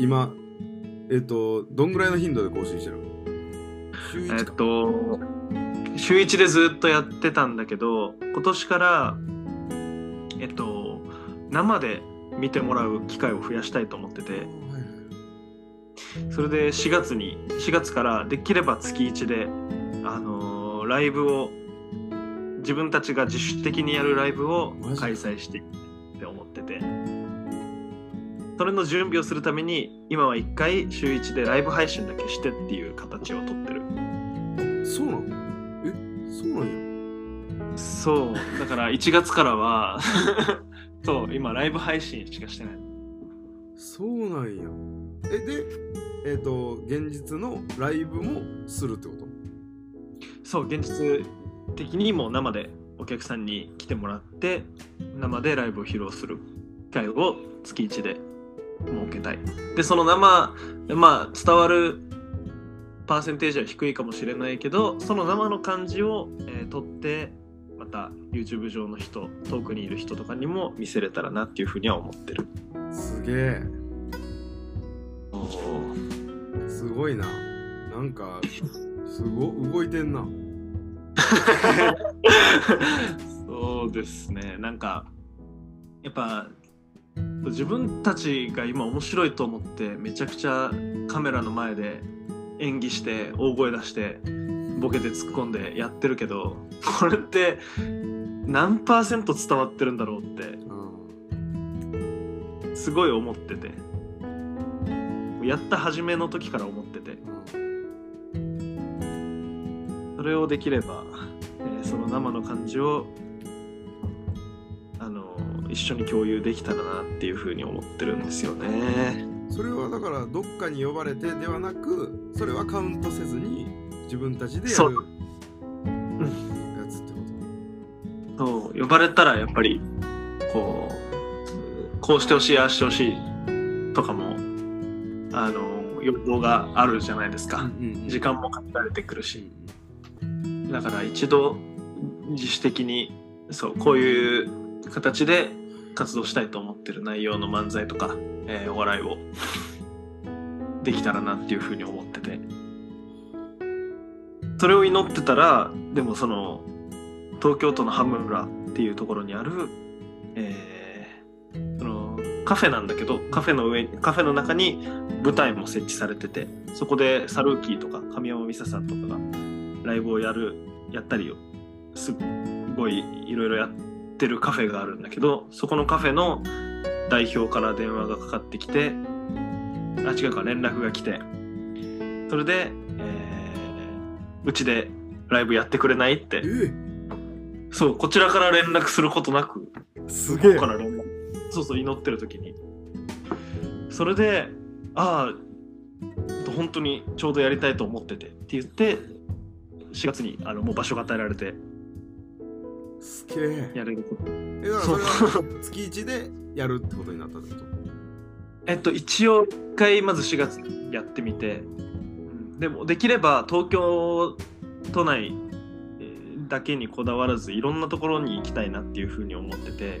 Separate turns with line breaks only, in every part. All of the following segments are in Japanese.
今えっ、とどんぐらいの頻度で更新してるの？週
えっ
1か、
と週1でずっとやってたんだけど今年からえっと生で見てもらう機会を増やしたいと思ってて。それで4月に4月からできれば月1であのーライブを自分たちが自主的にやるライブを開催してって思っててそれの準備をするために今は1回週1でライブ配信だけしてっていう形をとってる。
そうなの？え？そうなんや。
そう。だから1月からは そう今ライブ配信しかしてない。
そうなんや。えでえっ、と現実のライブもするってこと？
そう現実的にもう生でお客さんに来てもらって生でライブを披露する機会を月1で設けたい。でその生まあ伝わるパーセンテージは低いかもしれないけどその生の感じを、えー撮ってまた YouTube 上の人遠くにいる人とかにも見せれたらなっていうふうには思ってる。
すげえ。すごいな。なんかすご動いてんな。
そうですね。なんかやっぱ自分たちが今面白いと思ってめちゃくちゃカメラの前で演技して大声出してボケて突っ込んでやってるけどこれって何パーセント伝わってるんだろうって
うん。
すごい思ってて。やった初めの時から思ってて。それをできれば、えーその生の感じを一緒に共有できたらなっていうふうに思ってるんですよね。
それはだからどっかに呼ばれてではなくそれはカウントせずに自分たちでや
そう。
るやつってこ
そう。呼ばれたらやっぱりこうこうしてほしいああしてほしいとかもあの要望があるじゃないです
と、
か、時間も限られてくるし。だから一度自主的にそうこういう形で活動したいと思ってる内容の漫才とか、えーお笑いをできたらなっていうふうに思ってて。それを祈ってたらでもその東京都の羽村っていうところにある、えーそのカフェなんだけどカフェの上カフェの中に舞台も設置されててそこでサルーキーとか神山美沙さんとかがライブをやるやったりをすごいいろいろやってるカフェがあるんだけどそこのカフェの代表から電話がかかってきてあ違うか連絡が来てそれで、えーうちでライブやってくれないって。
え
そうこちらから連絡することなく
すげえ。
から連絡。そうそう祈ってる時に。それでああ本当にちょうどやりたいと思っててって言って4月にあのもう場所が与えられて
すげえ。
やれること。
えだからそれは月1でやるってことになったってこと？
えっと一応一回まず4月にやってみて。でもできれば東京都内えーだけにこだわらずいろんなところに行きたいなっていうふうに思ってて。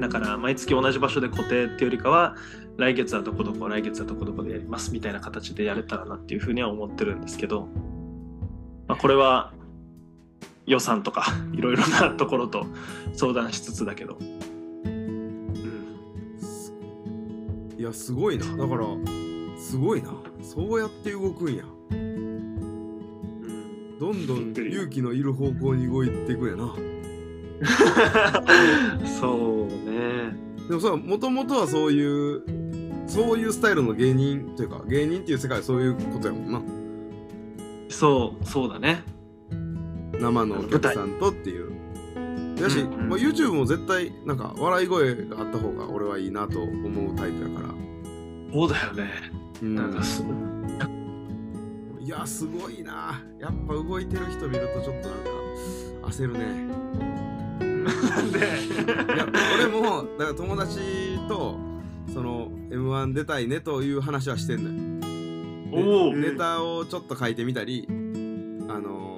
だから毎月同じ場所で固定っていうよりかは来月はどこどこ来月はどこどこでやりますみたいな形でやれたらなっていうふうには思ってるんですけど、まあ、これは予算とかいろいろなところと相談しつつだけど、うん、
いやすごいな。だからすごいな。そうやって動くんや。
うん。
どんどん勇気のいる方向に動いていくんやな。
そうね。
でもさもともとはそういうそういうスタイルの芸人というか芸人っていう世界はそういうことやもんな。
そうそうだね
生のお客さんとっていう。だし、
うんうん。
まあ、YouTube も絶対なんか笑い声があった方が俺はいいなと思うタイプやから、
そうだよね。
うん。
なんかす
い。やすごいな。やっぱ動いてる人見るとちょっとなんか焦るね。
なんで？
いや俺もだから友達とその m 1出たいねという話はしてんのよ。ネタをちょっと書いてみたりあのー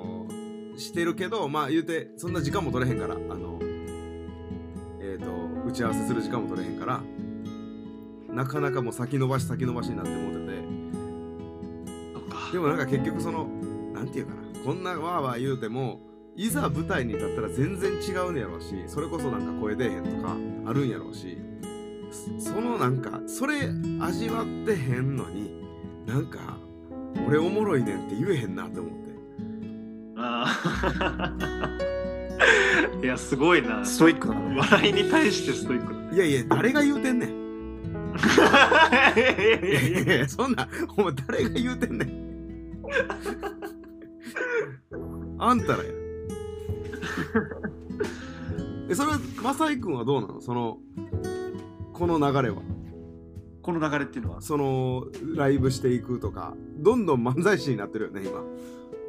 してるけどまあ言うてそんな時間も取れへんからあのえっ、と打ち合わせする時間も取れへんからなかなかもう先延ばし先延ばしになって思ってて。でもなんか結局そのなんていうかなこんなわーわー言うてもいざ舞台に立ったら全然違うねやろうしそれこそなんか声出えへんとかあるんやろうしそそのなんかそれ味わってへんのになんか俺おもろいねんって言えへんなって思って
いやすごいな。
ストイックなの
笑いに対してストイック。な
いやいや誰が言うてんねん。
いやいやい
い
や
そんなお前誰が言うてんねん。あんたらや。えそれは正井君はどうなの？そのこの流れは。
この流れっていうのは？
そのライブしていくとかどんどん漫才師になってるよね今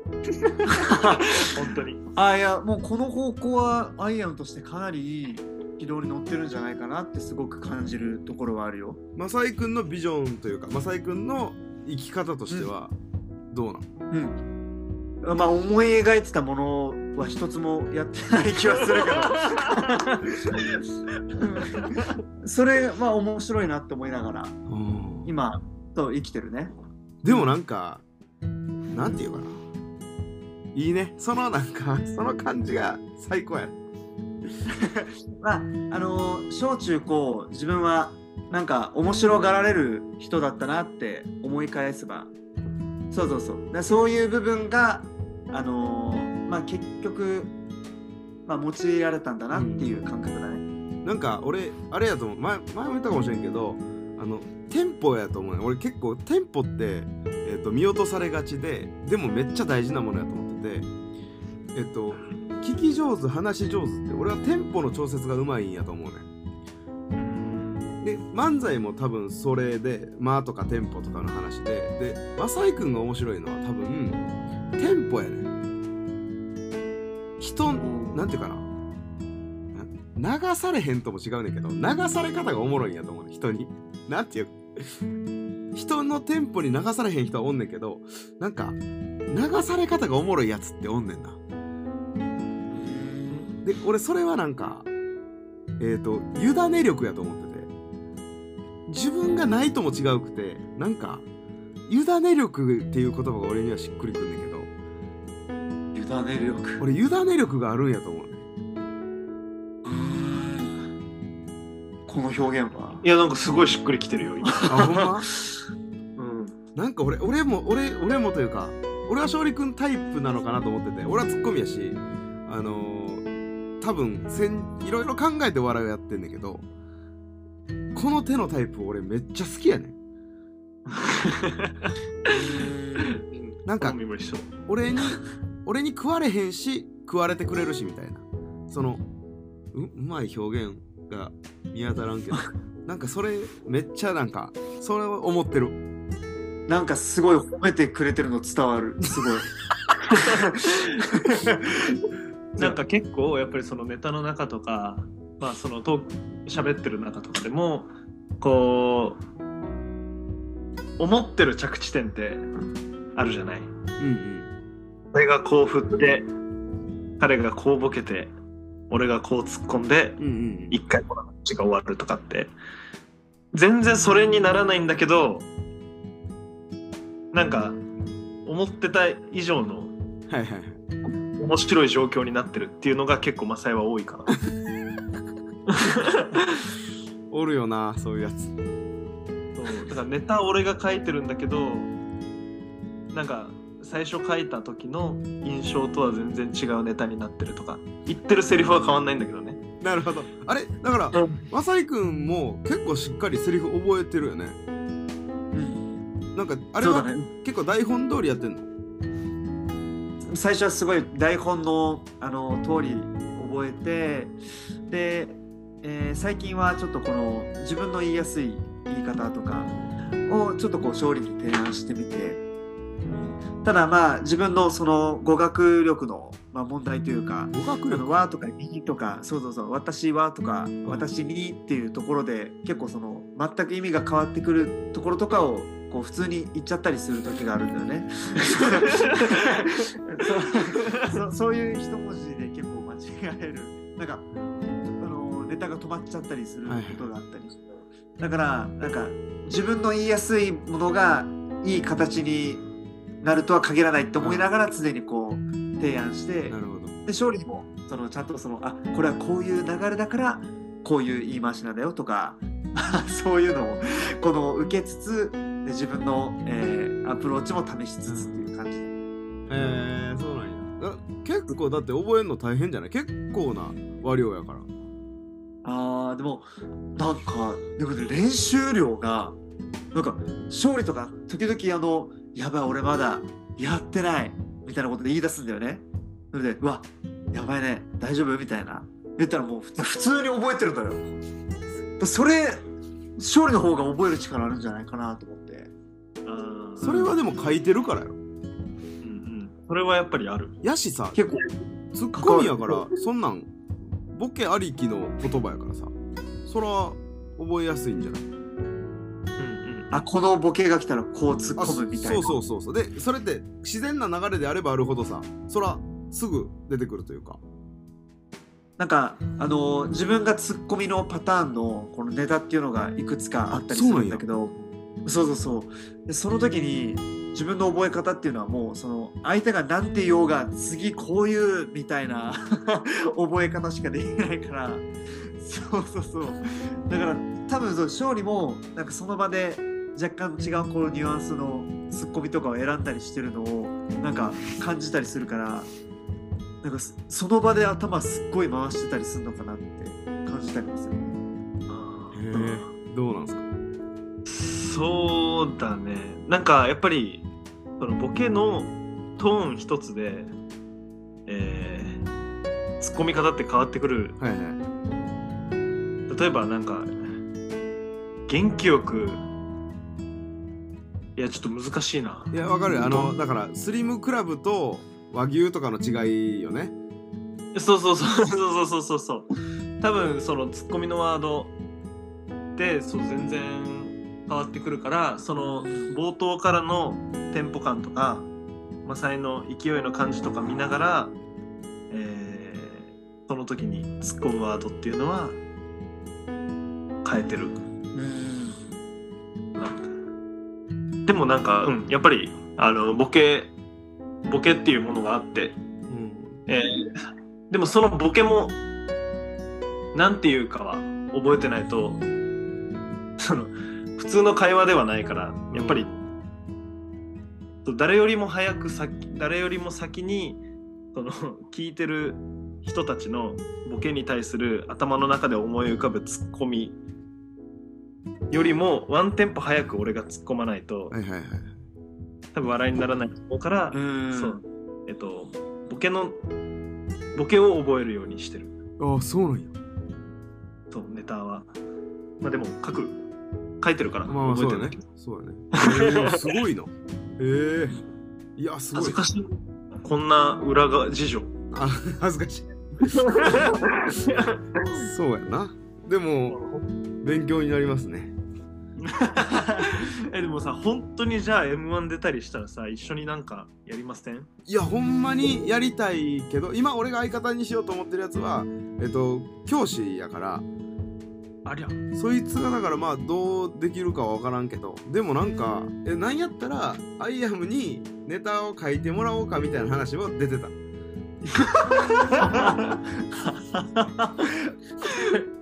本当に。
あいやもうこの方向はアイアンとしてかなりいい軌道に乗ってるんじゃないかなってすごく感じるところはあるよ。
正井君のビジョンというか正井君の生き方としてはどうなの、
うん。まあ思い描いてたものは一つもやってない気はするけど。それまあ面白いなって思いながら今と生きてるね。
でもなんかなんていうかないいね。そのなんかその感じが最高や。
まああの小中高自分はなんか面白がられる人だったなって思い返せば。そうそうそう。だそういう部分があのまあ結局、まあ、用いられたんだなっていう感覚だね、
なんか俺あれやと思う。前前も言ったかもしれんけどあのテンポやと思うね。俺結構テンポって、えっと見落とされがちででもめっちゃ大事なものやと思っててえっと聞き上手話し上手って俺はテンポの調節がうまいんやと思うねで漫才も多分それで「間」とかテンポとかの話でで正井君が面白いのは多分テンポやね人なんていうかな。流されへんとも違うねんけど流され方がおもろいんやと思うね人に。なんていう人のテンポに流されへん人はおんねんけどなんか流され方がおもろいやつっておんねんな。で俺それはなんかえっ、と委ね力やと思ってて。自分がないとも違うくてなんか委ね力っていう言葉が俺にはしっくりくんねんけど。
委ねる力。
俺委ね力があるんやと思うね
この表現は？い
やなんかすごいしっくりきてるよ今。
あほんま？
うん。
なんか俺俺も俺俺もというか俺は勝利君タイプなのかなと思ってて俺はツッコミやしあのー、多分せんいろいろ考えて笑いをやってんねんけどこの手のタイプ俺めっちゃ好きやねん。なんか俺に俺に食われへんし食われてくれるしみたいな。そのううまい表現が見当たらんけどなんかそれめっちゃなんかそれを思ってる。
なんかすごい褒めてくれてるの伝わる。すごい。
なんか結構やっぱりそのネタの中とかまあそのトーク喋ってる中とかでもこう思ってる着地点ってあるじゃない？
うん
俺がこう振って彼がこうボケて俺がこう突っ込んで
うんうんうん。
一回この話が終わるとかって。全然それにならないんだけどなんか思ってた以上の面白い状況になってるっていうのが結構マサイは多いかな。
おるよなそういうやつ。
そう。だからネタ俺が書いてるんだけどなんか最初書いた時の印象とは全然違うネタになってるとか。言ってるセリフは変わんないんだけどね
なるほど。あれ？だから
うん。
マサイ君も結構しっかりセリフ覚えてるよね。
うん
なんかあれは、
ね。
結構台本通りやってんの？
最初はすごい台本のあの通り覚えてで、えー最近はちょっとこの自分の言いやすい言い方とかをちょっとこう勝利に提案してみてただまあ自分のその語学力の、まあ、問題というか
語学力？
わとかにとかそうそうそう私はとか私にっていうところで結構その全く意味が変わってくるところとかをこう普通に言っちゃったりする時があるんだよね。そうそうそういう一文字で結構間違える。なんかあのネタが止まっちゃったりすることがあったりして、だからなんか自分の言いやすいものがいい形になるとは限らないって思いながら常にこう提案して
なるほど。
で勝利にもそのちゃんとそのあこれはこういう流れだからこういう言い回しなんだよとか そういうのをこの受けつつで自分の、えーアプローチも試しつつっていう感じ。で。
えー、そうなんや。あ結構だって覚えるの大変じゃない？結構な和量やから。
あーでもなんかでもね練習量がなんか勝利とか時々あのやばい俺まだやってないみたいなことで言い出すんだよね。それでうわやばいね大丈夫？みたいな。言ったらもう普通に覚えてるのよ。それ勝利の方が覚える力あるんじゃないかなと思って。
それはでも書いてるからよ。
うんうん。それはやっぱりある。
やしさ
結構
ツッコミやからそんなんボケありきの言葉やからさ。そら覚えやすいんじゃない？
あこのボケが来たらこう突っ
あ
込むみたいな。
そうそうそうそう。でそれって自然な流れであればあるほどさそらすぐ出てくるというか。
なんかあの自分がツッコミのパターンのこのネタっていうのがいくつかあったりするんだけど。そうそうそうでその時に自分の覚え方っていうのはもうその相手が何て言おうが次こういうみたいな。覚え方しかできないから。そうそうそう。だから多分そう勝利もなんかその場で若干違うこのニュアンスのツッコミとかを選んだりしてるのをなんか感じたりするからなんかそその場で頭すっごい回してたりするのかなって感じたりもする。
あ
へどうなんすか？
そうだね。なんかやっぱりそのボケのトーン一つで、えー、ツッコみ方って変わってくる。
はいはい
例えばなんか元気よくいやちょっと難しいな。
いやわかる。あのだからスリムクラブと和牛とかの違いよね。
そうそうそうそうそうそうそう多分そのツッコミのワードでそう全然変わってくるからその冒頭からのテンポ感とかマサイの勢いの感じとか見ながら、えー、その時に突っ込むワードっていうのは変えてる。うん。でもなんか、うん、やっぱりあのボケボケっていうものがあって。
うん。
えーでもそのボケもなんていうかは覚えてないとその普通の会話ではないからやっぱり、誰よりも早く先誰よりも先にその聞いてる人たちのボケに対する頭の中で思い浮かぶツッコミよりもワンテンポ早く俺が突っ込まないと
はいはいはい。
多分笑いにならないと思うから、
うん。
そう。えっとボケのボケを覚えるようにしてる。
ああそうなんや。
そうネタは。まあでも書く書いてるから
まあまあ
覚
そうだね
えてるんだけ。ど、
そうだね。えーすごいな。ええいやすごい。
恥ずかしい。こんな裏が事情
あ恥ずかしい。そうやな。でも勉強になりますね。
えでもさ本当にじゃあ m 1出たりしたらさ一緒になんかやりません？
いやほんまにやりたいけど今俺が相方にしようと思ってるやつはえっと教師やから
ありゃ。
そいつがだからまあどうできるかは分からんけどでもなんかえなんやったらアイアムにネタを書いてもらおうかみたいな話は出てた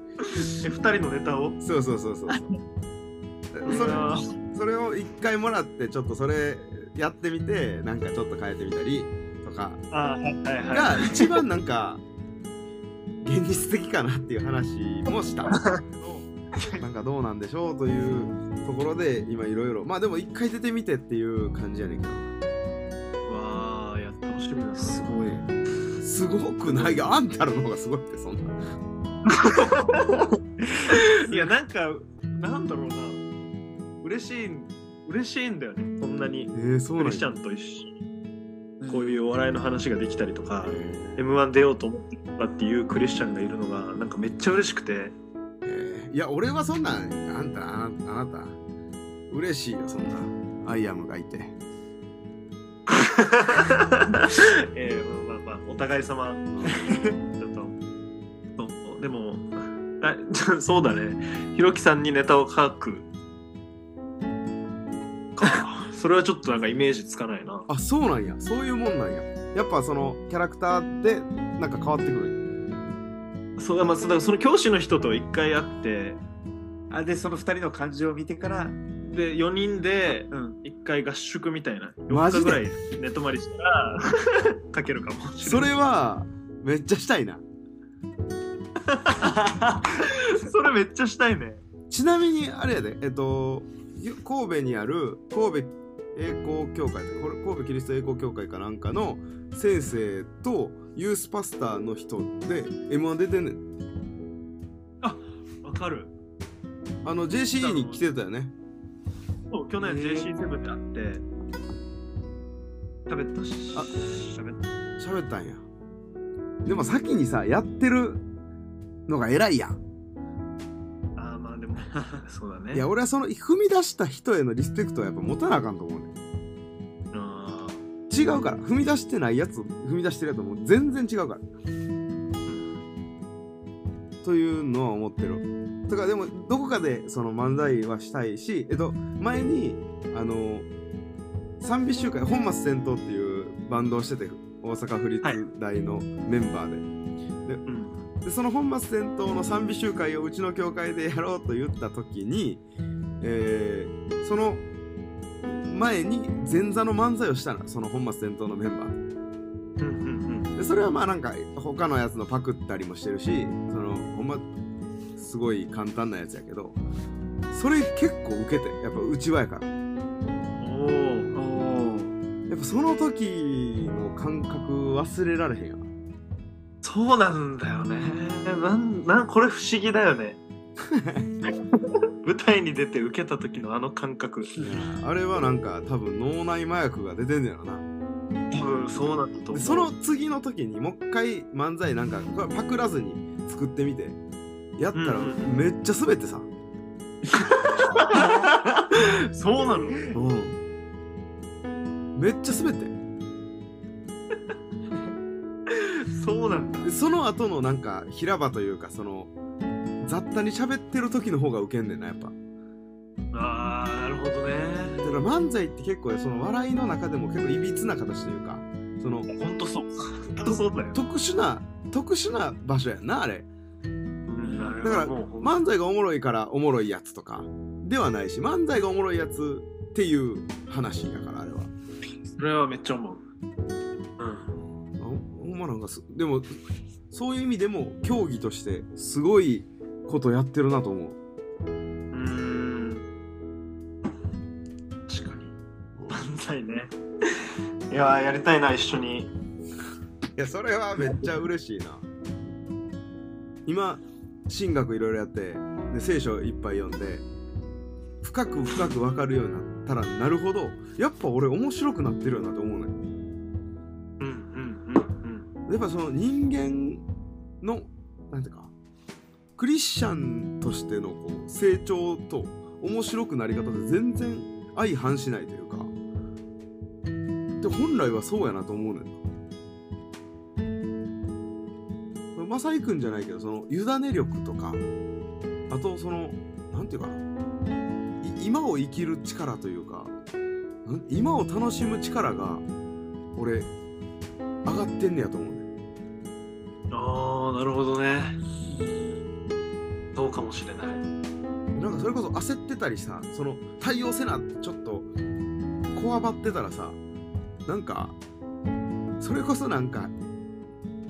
え 二人のネタを？
そうそうそうそう。それ
あ
それを一回もらってちょっとそれやってみてなんかちょっと変えてみたりとか。が一番なんか現実的かなっていう話もした。なんかどうなんでしょうというところで今いろいろ。まあでも一回出てみてっていう感じやねんけど。
わあいや楽しみだな。
すごい。
すごくない？あんたらの方がすごいってそんな い
やなんかなんだろうな。嬉しい嬉しいんだよね。こんなに。
えー、そ
クリスチャンと一緒に。こういうお笑いの話ができたりとか、
え
m 1出ようと思ってたっていうクリスチャンがいるのがなんかめっちゃ嬉しくて。
ーえー。いや俺はそんなんあんたあなた。嬉しいよそんな。アイアムがいて。
えーまあまあまあお互い様 そうでもあ そうだね。ひろきさんにネタを書く。か。それはちょっとなんかイメージつかないな。
あそうなんやそういうもんなんややっぱそのキャラクターでなんか変わってくる
そうまあ、だからその教師の人と一回会って、
あでその二人の感情を見てから、
で、4人で
うん、
一回合宿みたいな。4
マジで？
日ぐらい寝泊まりしたら 書けるかもし
そ
れない。
れはめっちゃしたいな
それめっちゃしたいね。
ちなみにあれやでえっとゆ神戸にある神戸栄光協会これ神戸キリスト栄光協会かなんかの先生とユースパスターの人で M1 出てんねん
わかる。
あの JCE に来てたよね
そう去年
へー
JC7 で会って、食べたし、
あ
喋った。
喋ったんやでも先にさやってるのが偉いやん。
ああ、まあでも、そうだね。
いや俺はその踏み出した人へのリスペクトはやっぱ持たなあかんと思うね
あ
違うから。踏み出してないやつ踏み出してるやつも全然違うから。というのは思ってる。だからでもどこかでその漫才はしたいしえっと前にあの賛美集会本末転倒っていうバンドをしてて大阪府立大のメンバーで、
ーうん。
でその本末転倒の賛美集会をうちの教会でやろうと言った時に、えーその前に前座の漫才をしたのその本末転倒のメンバー
うんうん
でそれはまあなんか他のやつのパクったりもしてるしそのほんますごい簡単なやつやけどそれ結構ウケてやっぱうちわやから
うん。おお。
やっぱその時の感覚忘れられへんやな
そうなんだよね。なん、なん、これ不思議だよね。舞台に出て受けた時のあの感覚。
あれはなんか多分脳内麻薬が出てんねやろな
多分そうなんだと思う。
でその次の時にもう一回漫才なんかパクらずに作ってみてやったらめっちゃ滑ってさ、
そうなの？
うん、めっちゃ滑って
そうなんだ。
でその後のなんか平場というかその雑多に喋ってる時の方がウケんねんなやっぱ
ああ、なるほどね。
だから漫才って結構その笑いの中でも結構いびつな形というかその
ほんとそう。ほんとそうだよ。
特殊な特殊な場所やんなあれだから漫才がおもろいからおもろいやつとかではないし漫才がおもろいやつっていう話やからあれは
それはめっちゃ思う。
なんかすでもそういう意味でも競技としてすごいことやってるなと思う
うーん。確かに。漫才ね。いやー、やりたいな、一緒に。
いやそれはめっちゃ嬉しいな今神学いろいろやってで聖書いっぱい読んで深く深く分かるようになったらなるほどやっぱ俺面白くなってるよなと思うね
うんうんうん
やっぱその人間のなんていうかクリスチャンとしてのこう成長と面白くなり方で全然相反しないというかで本来はそうやなと思うねんなマサイ君じゃないけどその委ね力とかあとそのなんていうかな今を生きる力というか今を楽しむ力が俺上がってんねやと思う。
ああ、なるほどね。そうかもしれない。
なんかそれこそ焦ってたりさその対応せなってちょっとこわばってたらさなんかそれこそなんか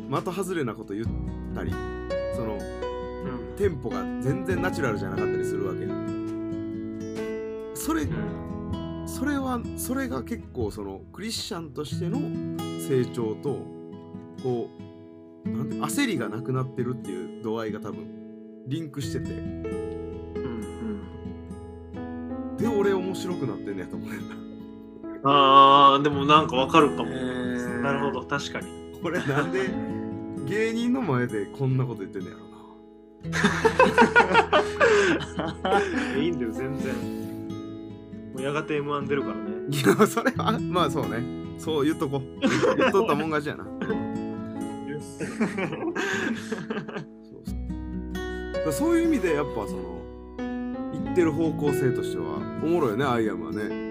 的外れなこと言ったりその
うん。
テンポが全然ナチュラルじゃなかったりするわけそれ
うん。
それはそれが結構そのクリスチャンとしての成長とこう焦りがなくなってるっていう度合いが多分リンクしてて
うんうん。
で俺面白くなってんねやと思うねんな
ああ、でもなんかわかるかも。
えー
なるほど、確かに。
これなんで芸人の前でこんなこと言ってんねやろ
いいんだよ、全然。もうやがて M1 出るからね。
ないやそれはまあそうねそう言っとこう言っとったもん勝ちやな そうそうらそういう意味でやっぱその言ってる方向性としてはおもろいよねアイアムはね。